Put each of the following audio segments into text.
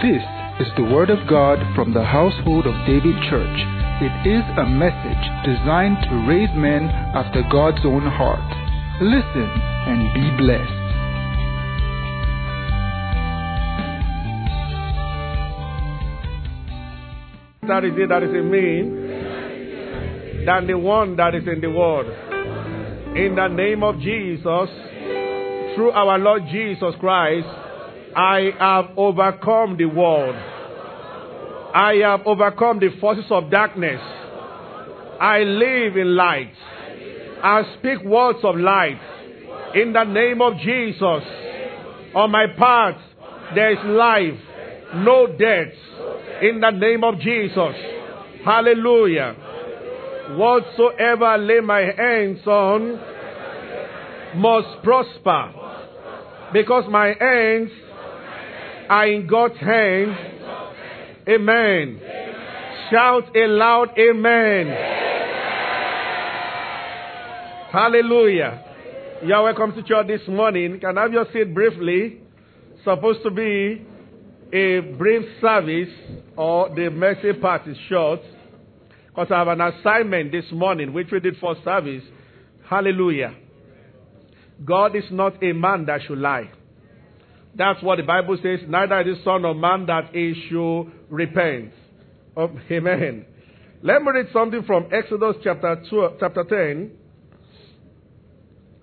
This is the Word of God from the household of David Church. It is a message designed to raise men after God's own heart. Listen and be blessed. That is it that is in me than the one that is in the world. In the name of Jesus, through our Lord Jesus Christ, I have overcome the world. I have overcome the forces of darkness. I live in light. I speak words of light. In the name of Jesus, on my path, there is life, no death. In the name of Jesus. Hallelujah. Whatsoever I lay my hands on must prosper. Because my hands are in God's hands. Amen. Shout a loud amen. Hallelujah. You are welcome to church this morning. Can I have your seat briefly? Supposed to be a brief service or the mercy part is short. Because I have an assignment this morning which we did for service. Hallelujah. God is not a man that should lie. That's what the Bible says. Neither is Son of Man that he should repent. Oh, amen. Let me read something from Exodus chapter 2, chapter 10.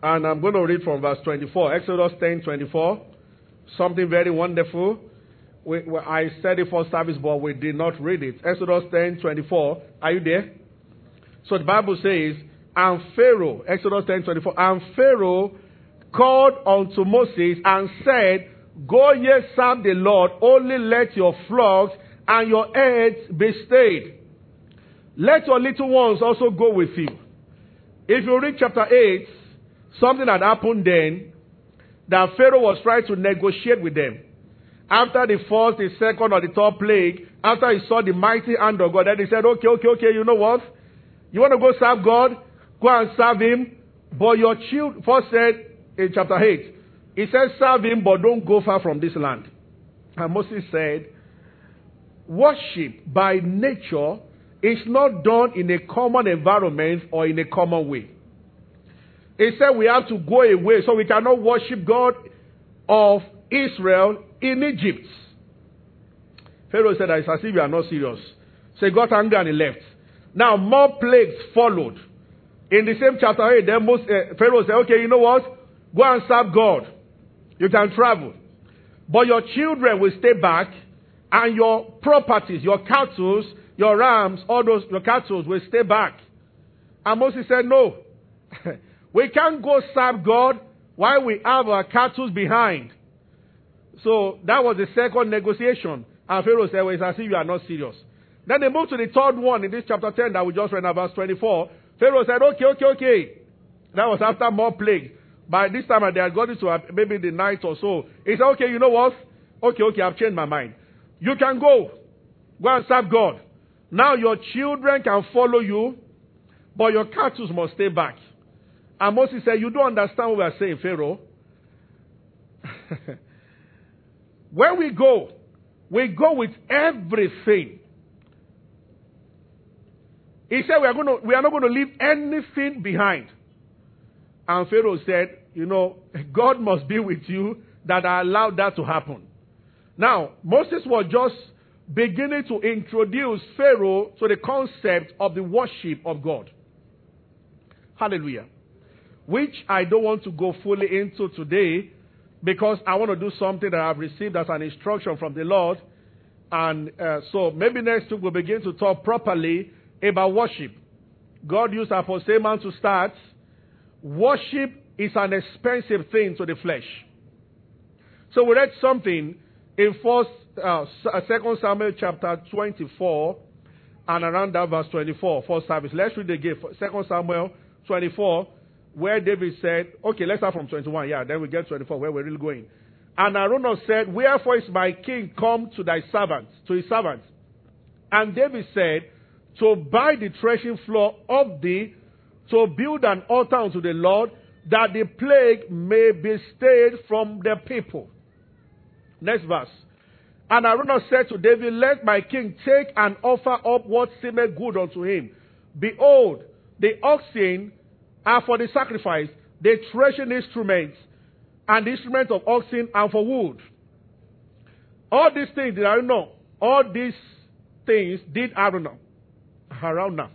And I'm going to read from verse 24. Exodus 10, 24. Something very wonderful. We, we, I said it for service, but we did not read it. Exodus 10, 24. Are you there? So the Bible says, and Pharaoh, Exodus 10, 24, and Pharaoh called unto Moses and said, Go ye serve the Lord, only let your flocks and your herds be stayed. Let your little ones also go with you. If you read chapter 8, something had happened then that Pharaoh was trying to negotiate with them. After the first, the second, or the third plague, after he saw the mighty hand of God, then he said, Okay, okay, okay, you know what? You want to go serve God? Go and serve him. But your children, first said in chapter 8, he said, Serve him, but don't go far from this land. And Moses said, Worship by nature is not done in a common environment or in a common way. He said we have to go away, so we cannot worship God of Israel in Egypt. Pharaoh said, It's as if you are not serious. So he got angry and he left. Now, more plagues followed. In the same chapter 8, then uh, Pharaoh said, Okay, you know what? Go and serve God. You can travel. But your children will stay back, and your properties, your cattle, your rams, all those, your cattle will stay back. And Moses said, No. we can't go serve God while we have our cattle behind. So that was the second negotiation. And Pharaoh said, Well, it's as if you are not serious. Then they moved to the third one in this chapter 10 that we just read, verse 24. Pharaoh said, Okay, okay, okay. That was after more plague. By this time, they had got into maybe the night or so. He said, Okay, you know what? Okay, okay, I've changed my mind. You can go. Go and serve God. Now your children can follow you, but your cattle must stay back. And Moses said, You don't understand what we are saying, Pharaoh. when we go, we go with everything. He said we are, going to, we are not going to leave anything behind. And Pharaoh said, You know, God must be with you that I allowed that to happen. Now, Moses was just beginning to introduce Pharaoh to the concept of the worship of God. Hallelujah. Which I don't want to go fully into today because I want to do something that I've received as an instruction from the Lord. And uh, so maybe next week we'll begin to talk properly about worship. God used Apostle Man to start. Worship is an expensive thing to the flesh. So we read something in First, uh, Second Samuel chapter 24 and around that verse 24, first service. Let's read again. Second Samuel 24, where David said, okay, let's start from 21. Yeah, then we get 24, where we're really going. And Araunah said, Wherefore is my king come to thy servants, to his servants? And David said, To buy the threshing floor of thee, to build an altar unto the Lord, that the plague may be stayed from the people. Next verse. And Araunah said to David, Let my king take and offer up what seemeth good unto him. Behold, the oxen are for the sacrifice, the threshing instruments, and the instruments of oxen are for wood. All these things did Araunah. All these things did Araunah. Araunah.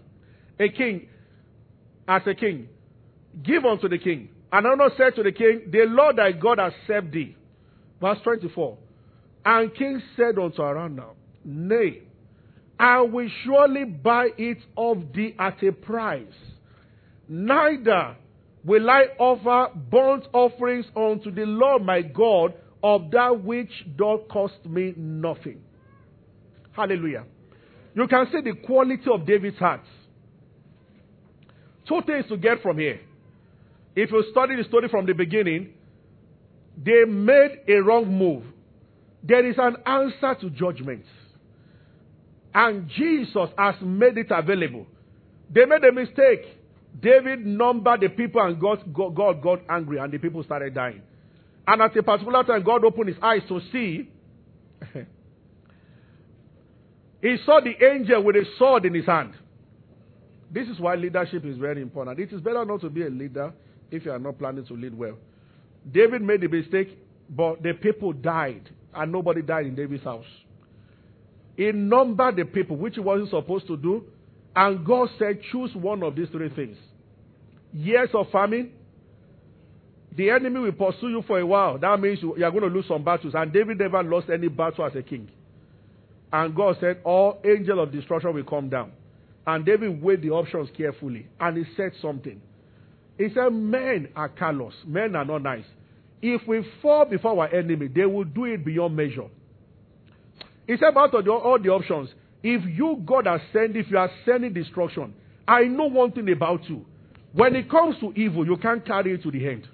A king, as a king, give unto the king. And Araunah said to the king, The Lord thy God has saved thee. Verse 24. And king said unto Araunah, Nay, I will surely buy it of thee at a price. Neither will I offer burnt offerings unto the Lord my God of that which doth cost me nothing. Hallelujah. You can see the quality of David's heart. Two things to get from here. If you study the story from the beginning, they made a wrong move. There is an answer to judgment. And Jesus has made it available. They made a mistake. David numbered the people and God, God, got angry and the people started dying. And at a particular time, God opened his eyes to see. he saw the angel with a sword in his hand. This is why leadership is very important. It is better not to be a leader if you are not planning to lead well. David made a mistake, but the people died, and nobody died in David's house. He numbered the people, which he wasn't supposed to do, and God said, Choose one of these three things years of famine. The enemy will pursue you for a while. That means you, are going to lose some battles. And David never lost any battle as a king. And God said, All angel of destruction will come down. And David weighed the options carefully. And he said something. He said, Men are callous, men are not nice. If we fall before our enemy, they will do it beyond measure. He said, out of all the options, if you, God, are sending, if you are sending destruction, I know one thing about you. When it comes to evil, you can't carry it to the end.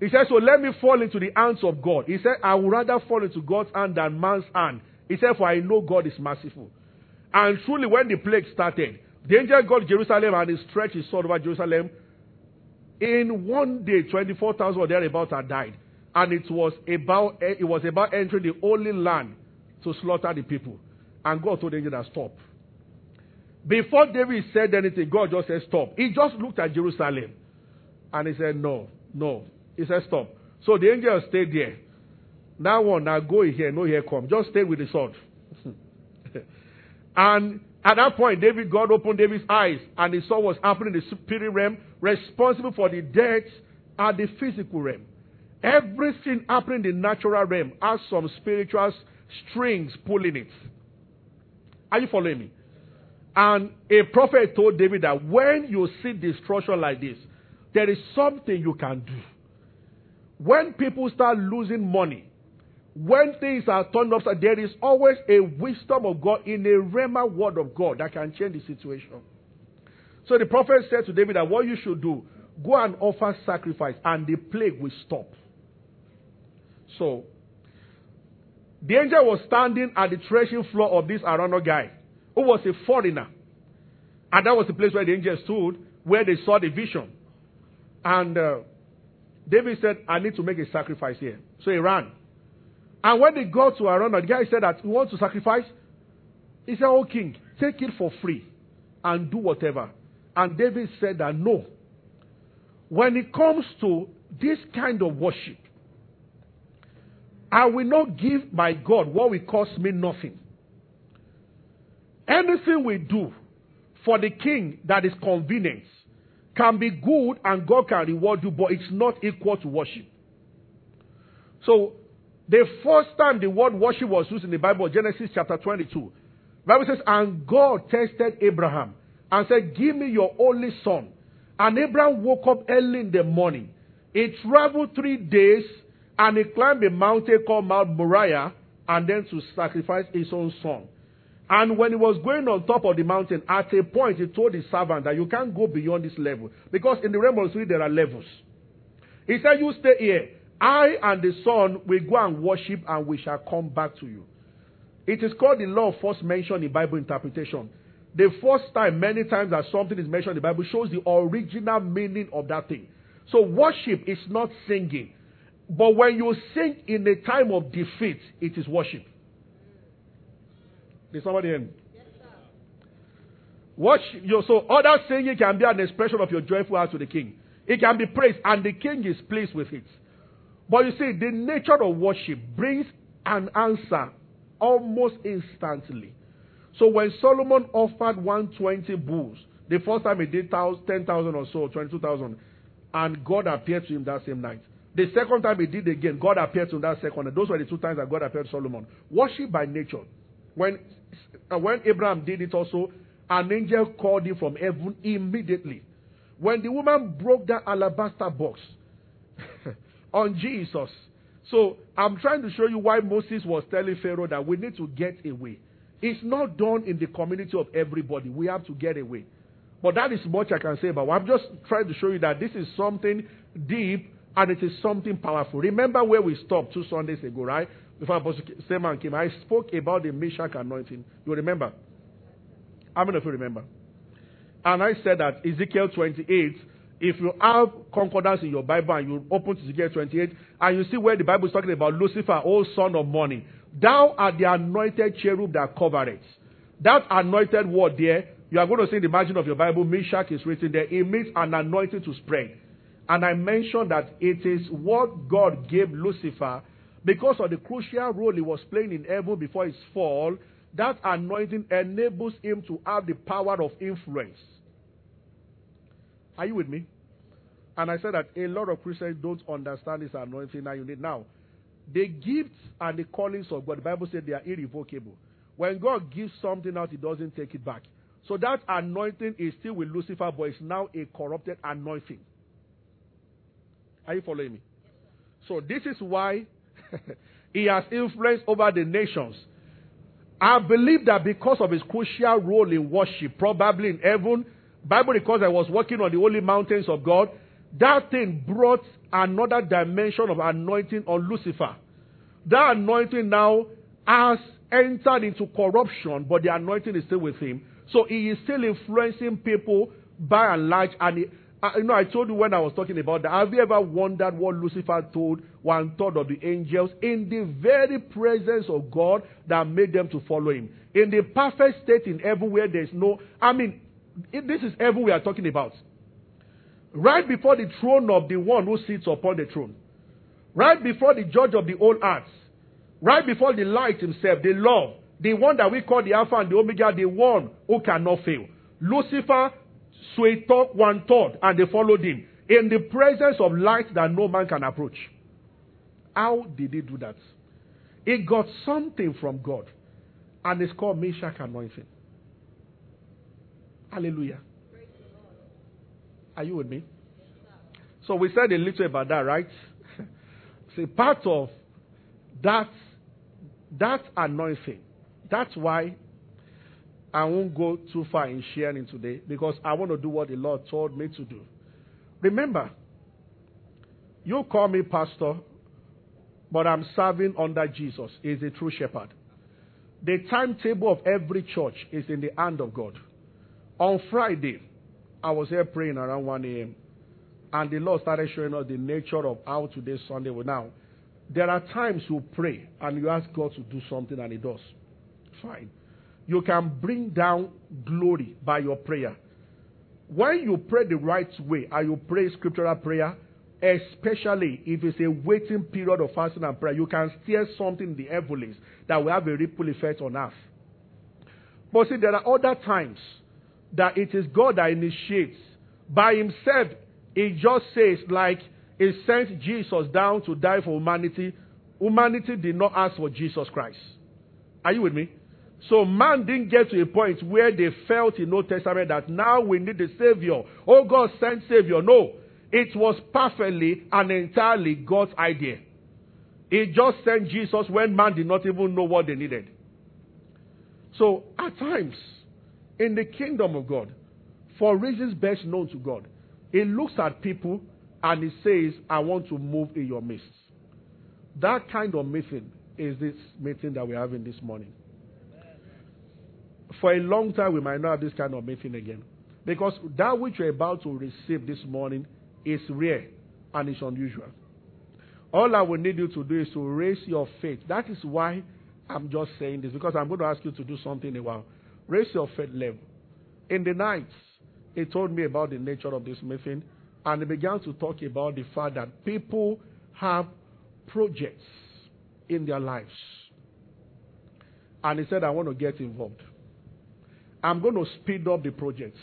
He said, So let me fall into the hands of God. He said, I would rather fall into God's hand than man's hand. He said, For I know God is merciful. And truly, when the plague started, the angel got Jerusalem and he stretched his sword over Jerusalem. In one day, 24,000 or thereabouts had died. And it was about eh, it was about entering the holy land to slaughter the people. And God told the angel that stop. Before David said anything, God just said stop. He just looked at Jerusalem. And he said, No, no. He said, Stop. So the angel stayed there. Now one, now go here, no here come. Just stay with the sword. and at that point, David, God opened David's eyes, and he saw what was happening in the spirit realm, responsible for the deaths at the physical realm. Everything happening in the natural realm has some spiritual strings pulling it. Are you following me? And a prophet told David that when you see destruction like this, there is something you can do. When people start losing money, when things are turned upside, there is always a wisdom of God in a Rhema word of God that can change the situation. So the prophet said to David that what you should do, go and offer sacrifice, and the plague will stop. So the angel was standing at the threshing floor of this Araunah guy, who was a foreigner. And that was the place where the angel stood, where they saw the vision. And uh, David said, I need to make a sacrifice here. So he ran. And when they got to Araunah, the guy said that he wants to sacrifice. He said, Oh, king, take it for free and do whatever. And David said that no. When it comes to this kind of worship, I will not give my God what will cost me nothing. Anything we do for the king that is convenient can be good and God can reward you, but it's not equal to worship. So, the first time the word worship was used in the Bible, Genesis chapter 22, Bible says, And God tested Abraham and said, Give me your only son. And Abraham woke up early in the morning. He traveled three days and he climbed a mountain called Mount Moriah and then to sacrifice his own son. And when he was going on top of the mountain, at a point he told his servant that you can't go beyond this level. Because in the realm of spirit there are levels. He said, You stay here. I and the son will go and worship and we shall come back to you. It is called the law of first mention in Bible interpretation. The first time, many times that something is mentioned in the Bible shows the original meaning of that thing. So worship is not singing. But when you sing in a time of defeat, it is worship. Did somebody hear me? Worship, you, so other singing can be an expression of your joyful heart to the king. It can be praise, and the king is pleased with it. But you see, the nature of worship brings an answer almost instantly. So when Solomon offered 120 bulls, the first time he did 10,000 or so, 22,000, and God appeared to him that same night. The second time he did again, God appeared to him that second. Those were the two times that God appeared to Solomon. Worship by nature. When, uh, when Abraham did it also, an angel called him from heaven immediately. When the woman broke that alabaster box on Jesus. So I'm trying to show you why Moses was telling Pharaoh that we need to get away. It's not done in the community of everybody. We have to get away. But that is much I can say about. I'm just trying to show you that this is something deep and it is something powerful. Remember where we stopped two Sundays ago, right? Before Apostle Seman came, I spoke about the Mimshach anointing. You remember? How many of you remember? And I said that Ezekiel 28, if you have concordance in your Bible and you open to Ezekiel 28 and you see where the Bible is talking about Lucifer, old son of morning, thou art the anointed cherub that covereth. That anointed word there, you are going to see in the margin of your Bible, Mimshach is written there. It means an anointing to spread. And I mentioned that it is what God gave Lucifer because of the crucial role he was playing in heaven before his fall. That anointing enables him to have the power of influence. Are you with me? And I said that a lot of Christians don't understand this anointing that you need. Now, the gifts and the callings of God, the Bible said they are irrevocable. When God gives something out, He doesn't take it back. So that anointing is still with Lucifer, but it's now a corrupted anointing. Are you following me? So this is why he has influence over the nations. I believe that because of his crucial role in worship, probably in heaven, Bible records I was working on the holy mountains of God. That thing brought another dimension of anointing on Lucifer. That anointing now has entered into corruption, but the anointing is still with him. So he is still influencing people by and large. And he, uh, you know, I told you when I was talking about that. Have you ever wondered what Lucifer told one third of the angels in the very presence of God that made them to follow him? In the perfect state in everywhere, there's no, I mean, this is heaven we are talking about. Right before the throne of the one who sits upon the throne. Right before the judge of the whole earth. Right before the light himself, the love, the one that we call the Alpha and the Omega, the one who cannot fail. Lucifer swayed one third, and they followed him in the presence of light that no man can approach. How did he do that? He got something from God, and it's called Mimshach anointing. Hallelujah. Are you with me? So we said a little about that, right? See, part of that that anointing. That's why I won't go too far in sharing today because I want to do what the Lord told me to do. Remember, you call me pastor, but I'm serving under Jesus. He's a true shepherd. The timetable of every church is in the hand of God. On Friday, I was here praying around 1 a.m. And the Lord started showing us the nature of how today's Sunday will now. There are times you pray and you ask God to do something and He does. Fine. You can bring down glory by your prayer. When you pray the right way and you pray scriptural prayer, especially if it's a waiting period of fasting and prayer, you can steer something in the heavens that will have a ripple effect on earth. But see, there are other times that it is God that initiates. By himself, he just says, like, he sent Jesus down to die for humanity. Humanity did not ask for Jesus Christ. Are you with me? So man didn't get to a point where they felt in Old Testament that now we need a Savior. Oh, God sent Savior. No. It was perfectly and entirely God's idea. He just sent Jesus when man did not even know what they needed. So at times, in the kingdom of God, for reasons best known to God, He looks at people and He says, I want to move in your midst. That kind of meeting is this meeting that we're having this morning. For a long time, we might not have this kind of meeting again. Because that which you're about to receive this morning is rare and it's unusual. All I will need you to do is to raise your faith. That is why I'm just saying this, because I'm going to ask you to do something in a while. Raise your faith level. In the night, he told me about the nature of this meeting, and he began to talk about the fact that people have projects in their lives. And he said, I want to get involved. I'm going to speed up the projects.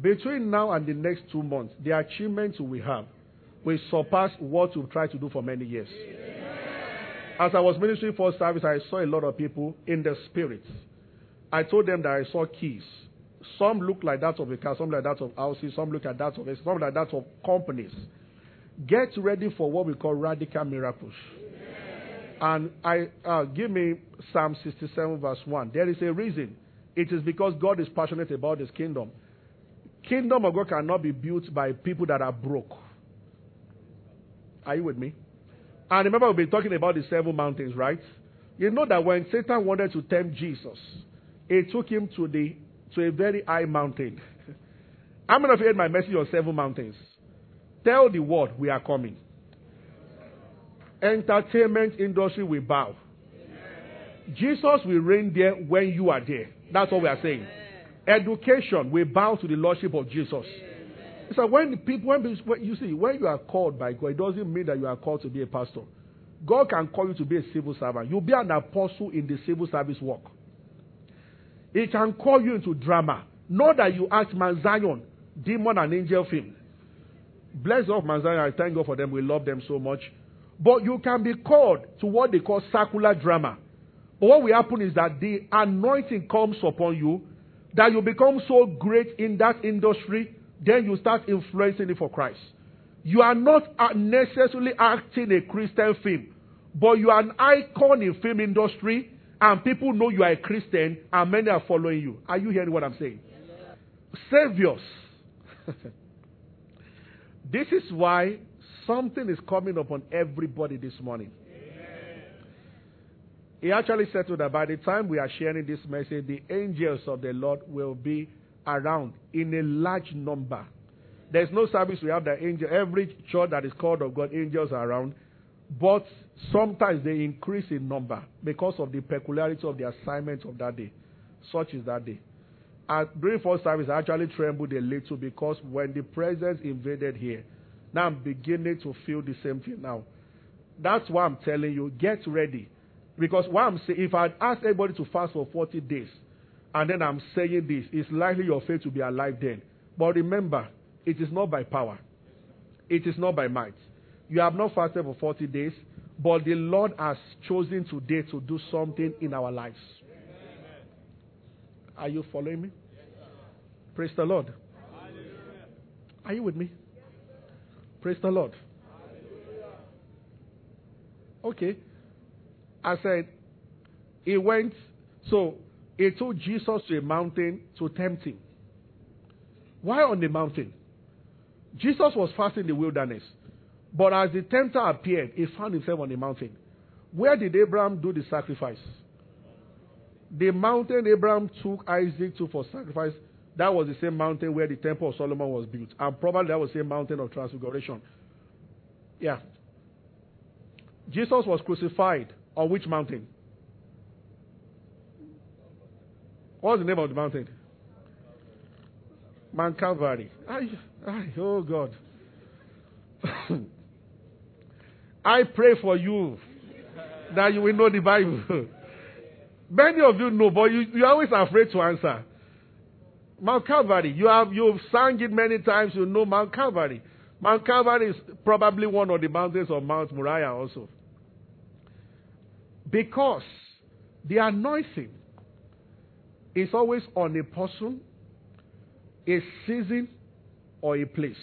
Between now and the next two months, the achievements we have will surpass what we've tried to do for many years. As I was ministering for service, I saw a lot of people in the spirit. I told them that I saw keys. Some look like that of a car, some like that of houses, some look like that of a some like that of companies. Get ready for what we call radical miracles. And I uh, give me Psalm 67 verse 1. There is a reason. It is because God is passionate about His kingdom. Kingdom of God cannot be built by people that are broke. Are you with me? And remember, we've been talking about the seven mountains, right? You know that when Satan wanted to tempt Jesus, he took him to the to a very high mountain. How many of you heard my message on seven mountains? Tell the world we are coming. Entertainment industry will bow. Jesus will reign there when you are there. That's what we are saying. Education will bow to the lordship of Jesus. So when people, when you see, when you are called by God, it doesn't mean that you are called to be a pastor. God can call you to be a civil servant. You'll be an apostle in the civil service work. He can call you into drama. Not that you act Mount Zion, demon and angel film. Bless of Mount Zion. I thank God for them. We love them so much. But you can be called to what they call circular drama. But what will happen is that the anointing comes upon you, that you become so great in that industry, then you start influencing it for Christ. You are not necessarily acting a Christian film, but you are an icon in film industry, and people know you are a Christian, and many are following you. Are you hearing what I'm saying? Yeah. Saviors. this is why something is coming upon everybody this morning. He actually said to that by the time we are sharing this message, the angels of the Lord will be around in a large number. There's no service we have that angel. Every church that is called of God, angels are around. But sometimes they increase in number because of the peculiarity of the assignment of that day. Such is that day. And during first service, I actually trembled a little because when the presence invaded here, now I'm beginning to feel the same thing now. That's why I'm telling you, get ready. Because what I'm saying, if I'd asked everybody to fast for 40 days, and then I'm saying this, it's likely your faith to be alive then. But remember, it is not by power. It is not by might. You have not fasted for 40 days, but the Lord has chosen today to do something in our lives. Are you following me? Praise the Lord. Are you with me? Praise the Lord. Okay. I said, he went, so he took Jesus to a mountain to tempt him. Why on the mountain? Jesus was fasting in the wilderness. But as the tempter appeared, he found himself on the mountain. Where did Abraham do the sacrifice? The mountain Abraham took Isaac to for sacrifice that was the same mountain where the Temple of Solomon was built. And probably that was the same mountain of transfiguration. Yeah. Jesus was crucified on which mountain? What's the name of the mountain? Mount Calvary. Oh God. I pray for you that you will know the Bible. Many of you know, but you, you're always afraid to answer. Mount Calvary. You have you've sung it many times. You know Mount Calvary. Mount Calvary is probably one of the mountains of Mount Moriah also. Because the anointing is always on a person, a season, or a place.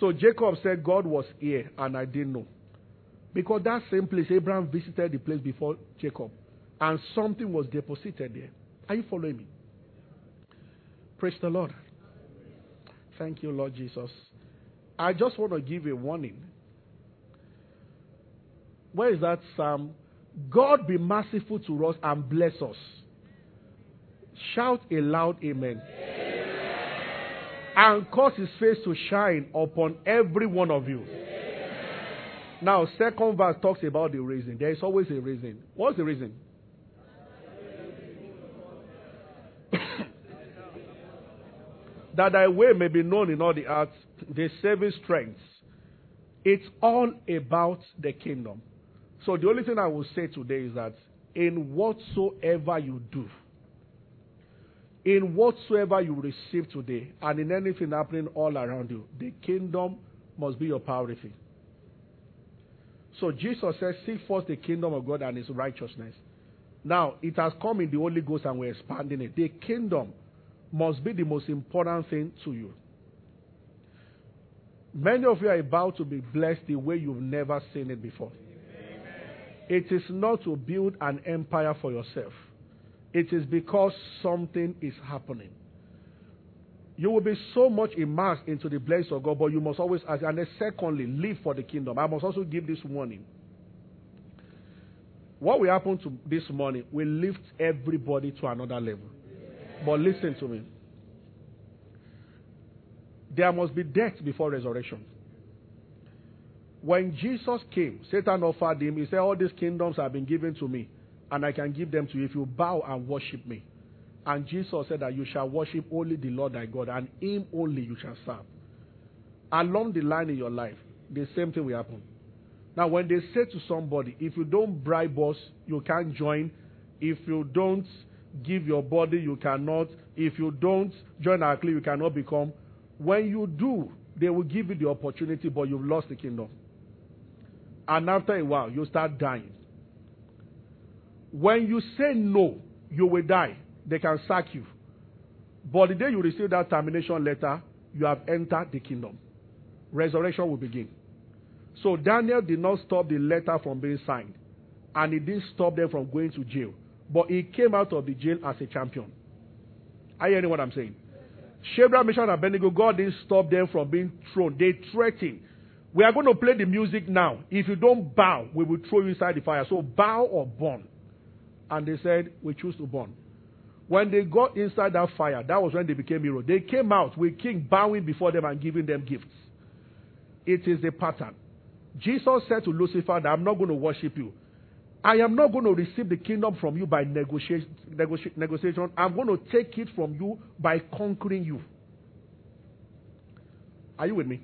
So Jacob said, God was here and I didn't know. Because that same place, Abraham visited the place before Jacob. And something was deposited there. Are you following me? Praise the Lord. Thank you, Lord Jesus. I just want to give a warning. Where is that psalm? God be merciful to us and bless us. Shout a loud amen. amen. and cause his face to shine upon every one of you. Now, second verse talks about the reason. There is always a reason. What's the reason? that thy way may be known in all the earth, the saving strength. It's all about the kingdom. So the only thing I will say today is that in whatsoever you do, in whatsoever you receive today, and in anything happening all around you, the kingdom must be your priority. So Jesus says, Seek first the kingdom of God and his righteousness. Now, it has come in the Holy Ghost and we're expanding it. The kingdom must be the most important thing to you. Many of you are about to be blessed the way you've never seen it before. Amen. It is not to build an empire for yourself, it is because something is happening. You will be so much immersed into the blessings of God, but you must always ask. And then, secondly, live for the kingdom. I must also give this warning. What will happen to this morning will lift everybody to another level. But listen to me. There must be death before resurrection. When Jesus came, Satan offered him, he said, All these kingdoms have been given to me, and I can give them to you if you bow and worship me. And Jesus said that you shall worship only the Lord thy God, and him only you shall serve. Along the line in your life, the same thing will happen. Now, when they say to somebody, if you don't bribe us, you can't join. If you don't give your body, you cannot. If you don't join our clique, you cannot become. When you do, they will give you the opportunity, but you've lost the kingdom. And after a while, you start dying. When you say no, you will die. They can sack you. But the day you receive that termination letter, you have entered the kingdom. Resurrection will begin. So Daniel did not stop the letter from being signed. And he didn't stop them from going to jail. But he came out of the jail as a champion. Are you hearing what I'm saying? Shadrach, Meshach, and Abednego, God didn't stop them from being thrown. They threatened. We are going to play the music now. If you don't bow, we will throw you inside the fire. So bow or burn. And they said, we choose to burn. When they got inside that fire, that was when they became heroes. They came out with king bowing before them and giving them gifts. It is a pattern. Jesus said to Lucifer that I'm not going to worship you. I am not going to receive the kingdom from you by negotiation. negotiation. I'm going to take it from you by conquering you. Are you with me?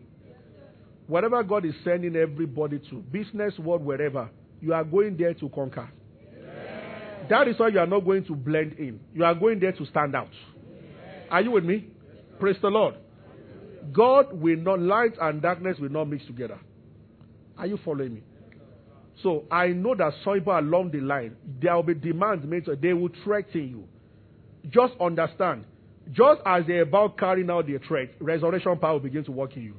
Whatever God is sending everybody to, business, world, wherever, you are going there to conquer. That is why you are not going to blend in. You are going there to stand out. Are you with me? Praise the Lord. God will not, light and darkness will not mix together. Are you following me? So I know that some people along the line, there will be demands made, they will threaten you. Just understand, just as they're about carrying out their threat, resurrection power will begin to work in you.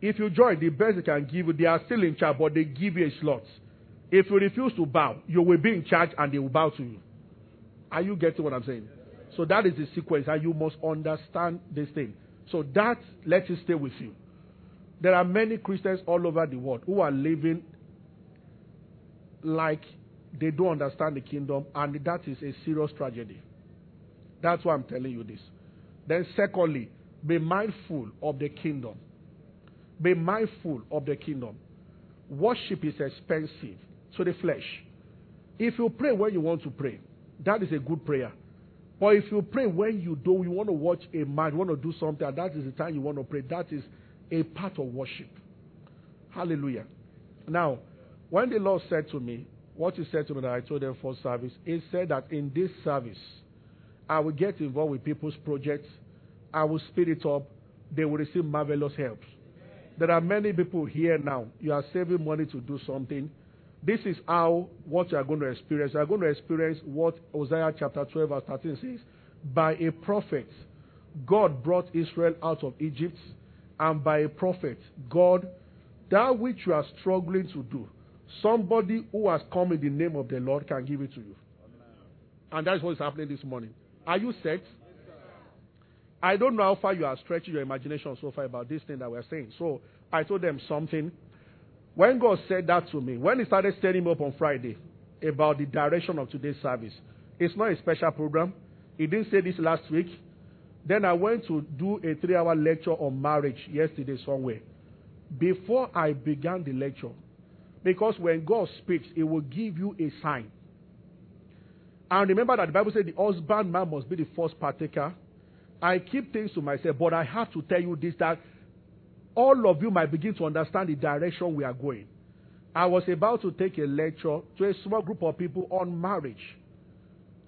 If you join, the best they can give you, they are still in charge, but they give you a slot. If you refuse to bow, you will be in charge and they will bow to you. Are you getting what I'm saying? So that is the sequence, and you must understand this thing. So that let it stay with you. There are many Christians all over the world who are living like they don't understand the kingdom, and that is a serious tragedy. That's why I'm telling you this. Then, secondly, be mindful of the kingdom. Be mindful of the kingdom. Worship is expensive to the flesh. If you pray when you want to pray, that is a good prayer. But if you pray when you don't, you want to watch a man, you want to do something, and that is the time you want to pray, that is a part of worship. Hallelujah. Now, when the Lord said to me, what He said to me that I told them for service, He said that in this service, I will get involved with people's projects, I will speed it up, they will receive marvelous help. There are many people here now. You are saving money to do something. This is how what you are going to experience. You are going to experience what Hosea chapter 12, verse 13 says. By a prophet, God brought Israel out of Egypt and by a prophet, God, that which you are struggling to do, somebody who has come in the name of the Lord can give it to you. And that's what is happening this morning. Are you set? I don't know how far you are stretching your imagination so far about this thing that we're saying. So I told them something. When God said that to me, when He started setting me up on Friday about the direction of today's service, it's not a special program. He didn't say this last week. Then I went to do a three hour lecture on marriage yesterday somewhere. Before I began the lecture, because when God speaks, He will give you a sign. And remember that the Bible said the husbandman must be the first partaker. I keep things to myself, but I have to tell you this that all of you might begin to understand the direction we are going. I was about to take a lecture to a small group of people on marriage.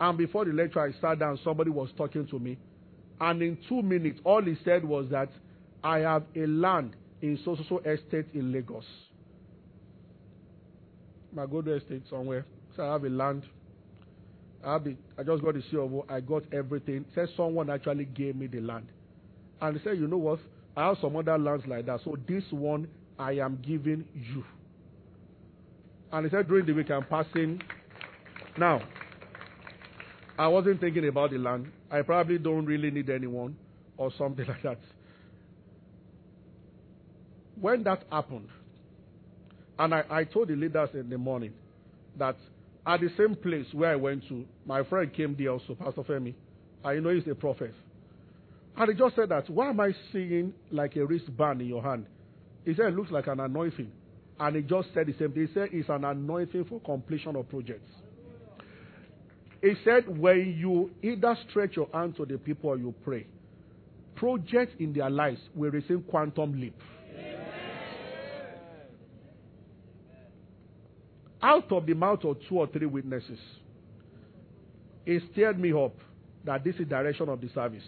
And before the lecture, I sat down, somebody was talking to me. And in two minutes, all he said was that I have a land in so so estate in Lagos. My good estate somewhere. So I have a land. I have the, I just got the CO. I got everything. Said someone actually gave me the land. And he said, you know what? I have some other lands like that. So this one I am giving you. And he said during the week I'm passing. Now, I wasn't thinking about the land. I probably don't really need anyone or something like that. When that happened, and I, I told the leaders in the morning that at the same place where I went to, my friend came there also, Pastor Femi. I know he's a prophet. And he just said that, why am I seeing like a wristband in your hand? He said it looks like an anointing. And he just said the same thing. He said it's an anointing for completion of projects. He said, when you either stretch your hand to the people or you pray, projects in their lives will receive quantum leap. Out of the mouth of two or three witnesses, it stirred me up that this is direction of the service.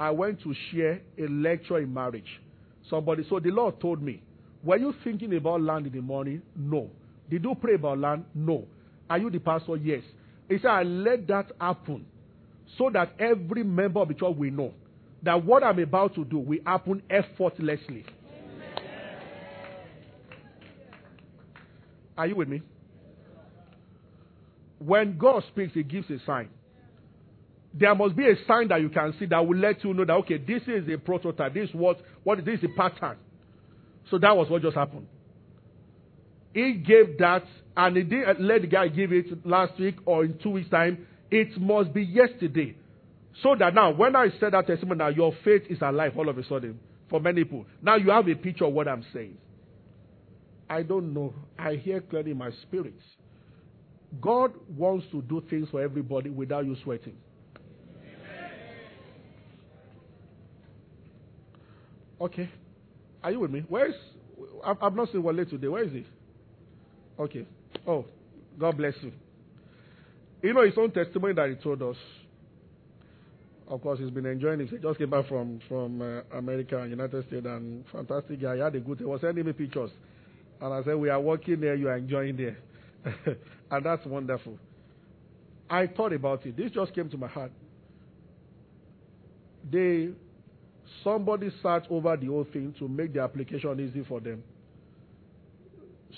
I went to share a lecture in marriage. Somebody, so the Lord told me, were you thinking about land in the morning? No. Did you pray about land? No. Are you the pastor? Yes. He said, I let that happen so that every member of the church will know that what I'm about to do will happen effortlessly. Are you with me? When God speaks, He gives a sign. There must be a sign that you can see that will let you know that okay, this is a prototype. This is what what this is a pattern. So that was what just happened. He gave that and he didn't let the guy give it last week or in two weeks' time. It must be yesterday. So that now, when I said that testimony, now your faith is alive all of a sudden for many people. Now you have a picture of what I'm saying. I don't know. I hear clearly in my spirit. God wants to do things for everybody without you sweating. Okay. Are you with me? Where is. I've not seen Wale today. Where is he? Okay. Oh, God bless you. You know his own testimony that he told us. Of course, he's been enjoying it. He just came back from from uh, America and United States, and fantastic guy. He had a good. He was sending me pictures, and I said, "We are working there. You are enjoying there, and that's wonderful." I thought about it. This just came to my heart. They, somebody sat over the whole thing to make the application easy for them.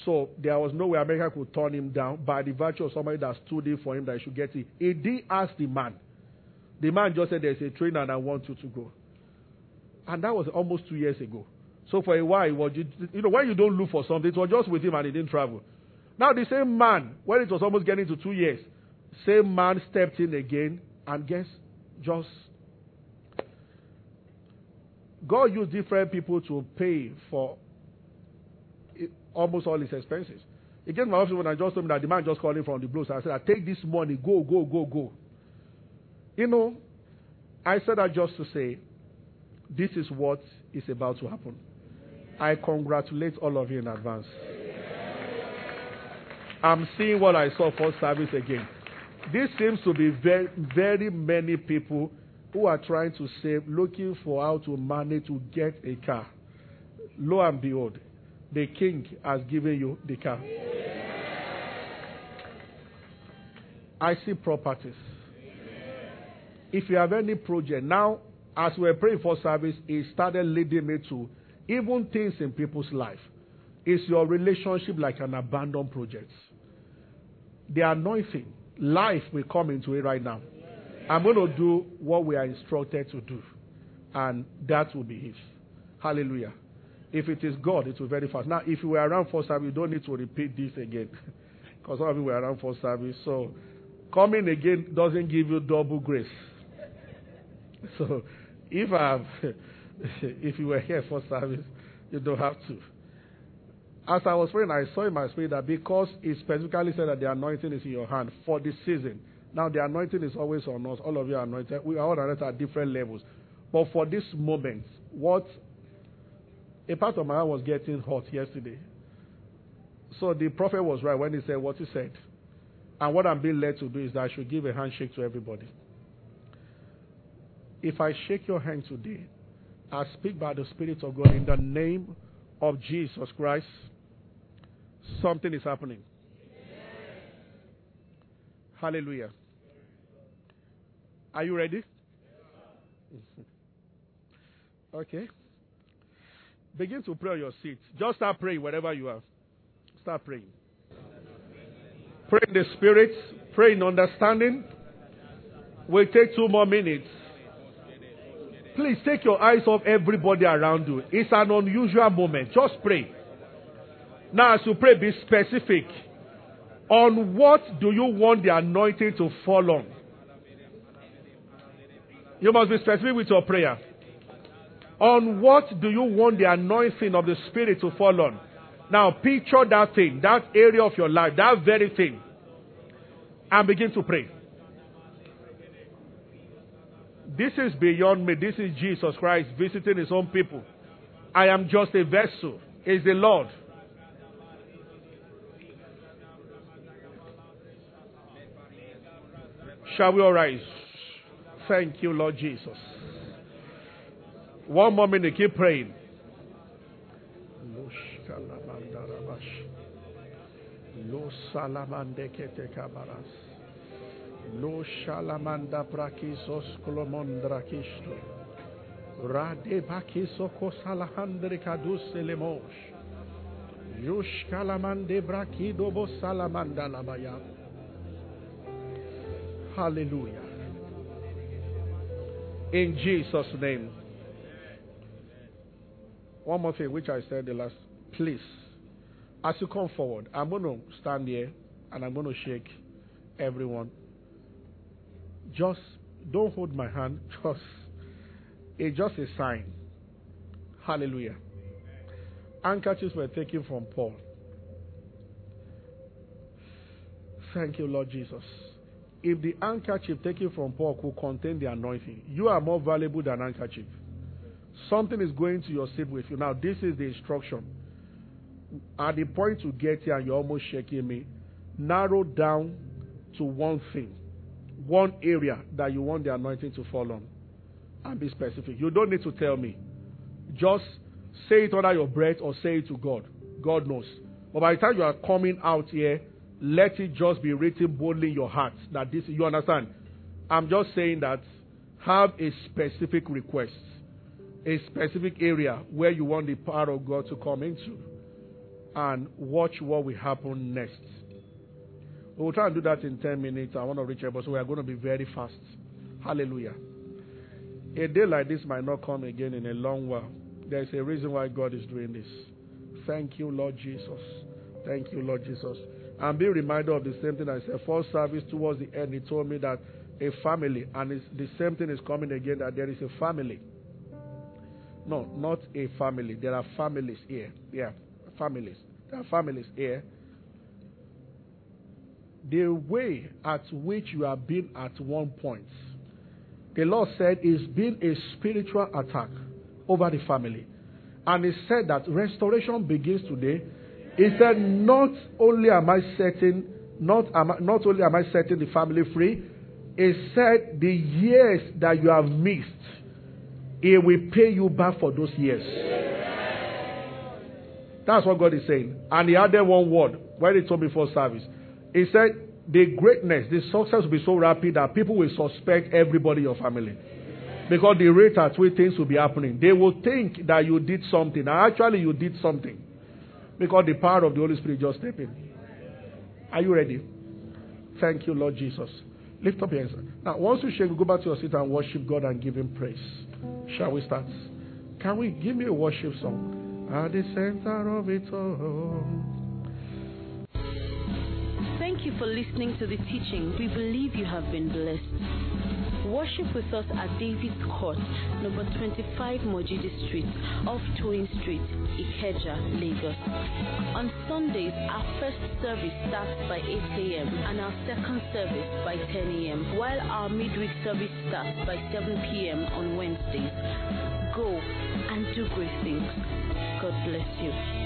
So there was no way America could turn him down by the virtue of somebody that stood in for him that he should get it. He did ask the man. The man just said, There's a train and I want you to go. And that was almost two years ago. So for a while, was, you know, when you don't look for something, it was just with him and he didn't travel. Now the same man, when it was almost getting to two years, same man stepped in again and guess, just God used different people to pay for almost all his expenses. To my office when I just told me that the man just called him from the blues. I said, I take this money, go, go, go, go. You know, I said that just to say, this is what is about to happen. I congratulate all of you in advance. I'm seeing what I saw for service again. This seems to be very, very many people who are trying to save, looking for how to manage to get a car. Lo and behold, the king has given you the car. I see properties. If you have any project, now, as we're praying for service, it started leading me to even things in people's life. Is your relationship like an abandoned project? The anointing, life will come into it right now. I'm going to do what we are instructed to do, and that will be it. Hallelujah. If it is God, it will be very fast. Now, if you were around for service, you don't need to repeat this again. Because some of you were around for service. So, coming again doesn't give you double grace. So, if I have, if you were here for service, you don't have to. As I was praying, I saw in my spirit that because it specifically said that the anointing is in your hand for this season. Now the anointing is always on us. All of you are anointed. We are all anointed at different levels. But for this moment, what a part of my heart was getting hot yesterday. So the prophet was right when he said what he said. And what I'm being led to do is that I should give a handshake to everybody. If I shake your hand today, I speak by the Spirit of God in the name of Jesus Christ. Something is happening. Hallelujah. Are you ready? okay. Begin to pray on your seat. Just start praying wherever you are. Start praying. Pray in the Spirit. Pray in understanding. We'll take two more minutes. Please take your eyes off everybody around you. It's an unusual moment. Just pray. Now, as you pray, be specific. On what do you want the anointing to fall on? You must be specific with your prayer. On what do you want the anointing of the Spirit to fall on? Now, picture that thing, that area of your life, that very thing, and begin to pray. This is beyond me. This is Jesus Christ visiting his own people. I am just a vessel. Is the Lord. Shall we all rise? Thank you, Lord Jesus. One more minute, keep praying. Lo salamande kete kabaras. Lo shalamanda brakisos kolomondra kisto. Rade bakiso kosalahandre kadus elemosh. Yush kalamande brakido bo salamanda labaya. Hallelujah. In Jesus' name. One more thing, which I said the last. Please, as you come forward, I'm going to stand here and I'm going to shake everyone. Just don't hold my hand. Just it's just a sign. Hallelujah. Handkerchiefs were taken from Paul. Thank you, Lord Jesus. If the handkerchief taken from Paul could contain the anointing, you are more valuable than handkerchief. Something is going to your seat with you. Now, this is the instruction. At the point you get here, you're almost shaking me. Narrow down to one thing, one area that you want the anointing to fall on, and be specific. You don't need to tell me. Just say it under your breath or say it to God. God knows. But by the time you are coming out here, let it just be written boldly in your heart that this. You understand? I'm just saying that have a specific request a specific area where you want the power of God to come into and watch what will happen next. We will try and do that in 10 minutes. I want to reach everybody, so we are going to be very fast. Hallelujah. A day like this might not come again in a long while. There's a reason why God is doing this. Thank you, Lord Jesus. Thank you, Lord Jesus. And be reminded of the same thing I said. First service towards the end, he told me that a family, and the same thing is coming again, that there is a family no, not a family. There are families here. Yeah, families. There are families here. The way at which you have been at one point, the Lord said, is been a spiritual attack over the family. And He said that restoration begins today. He said, not only am I setting, not, am I, not only am I setting the family free, He said the years that you have missed he will pay you back for those years. That's what God is saying. And he added one word when he told me for service. He said, The greatness, the success will be so rapid that people will suspect everybody in your family. Because the rate at which things will be happening. They will think that you did something. And actually, you did something. Because the power of the Holy Spirit just stepped in. Are you ready? Thank you, Lord Jesus. Lift up your hands. Now, once you shake, go back to your seat and worship God and give Him praise. Shall we start? Can we give me a worship song? At the center of it all. Thank you for listening to the teaching. We believe you have been blessed. Worship with us at David's Court, number 25 Mojidi Street, off Toyin Street, Ikeja, Lagos. On Sundays, our first service starts by 8 a.m. and our second service by 10 a.m., while our midweek service starts by 7 p.m. on Wednesdays. Go and do great things. God bless you.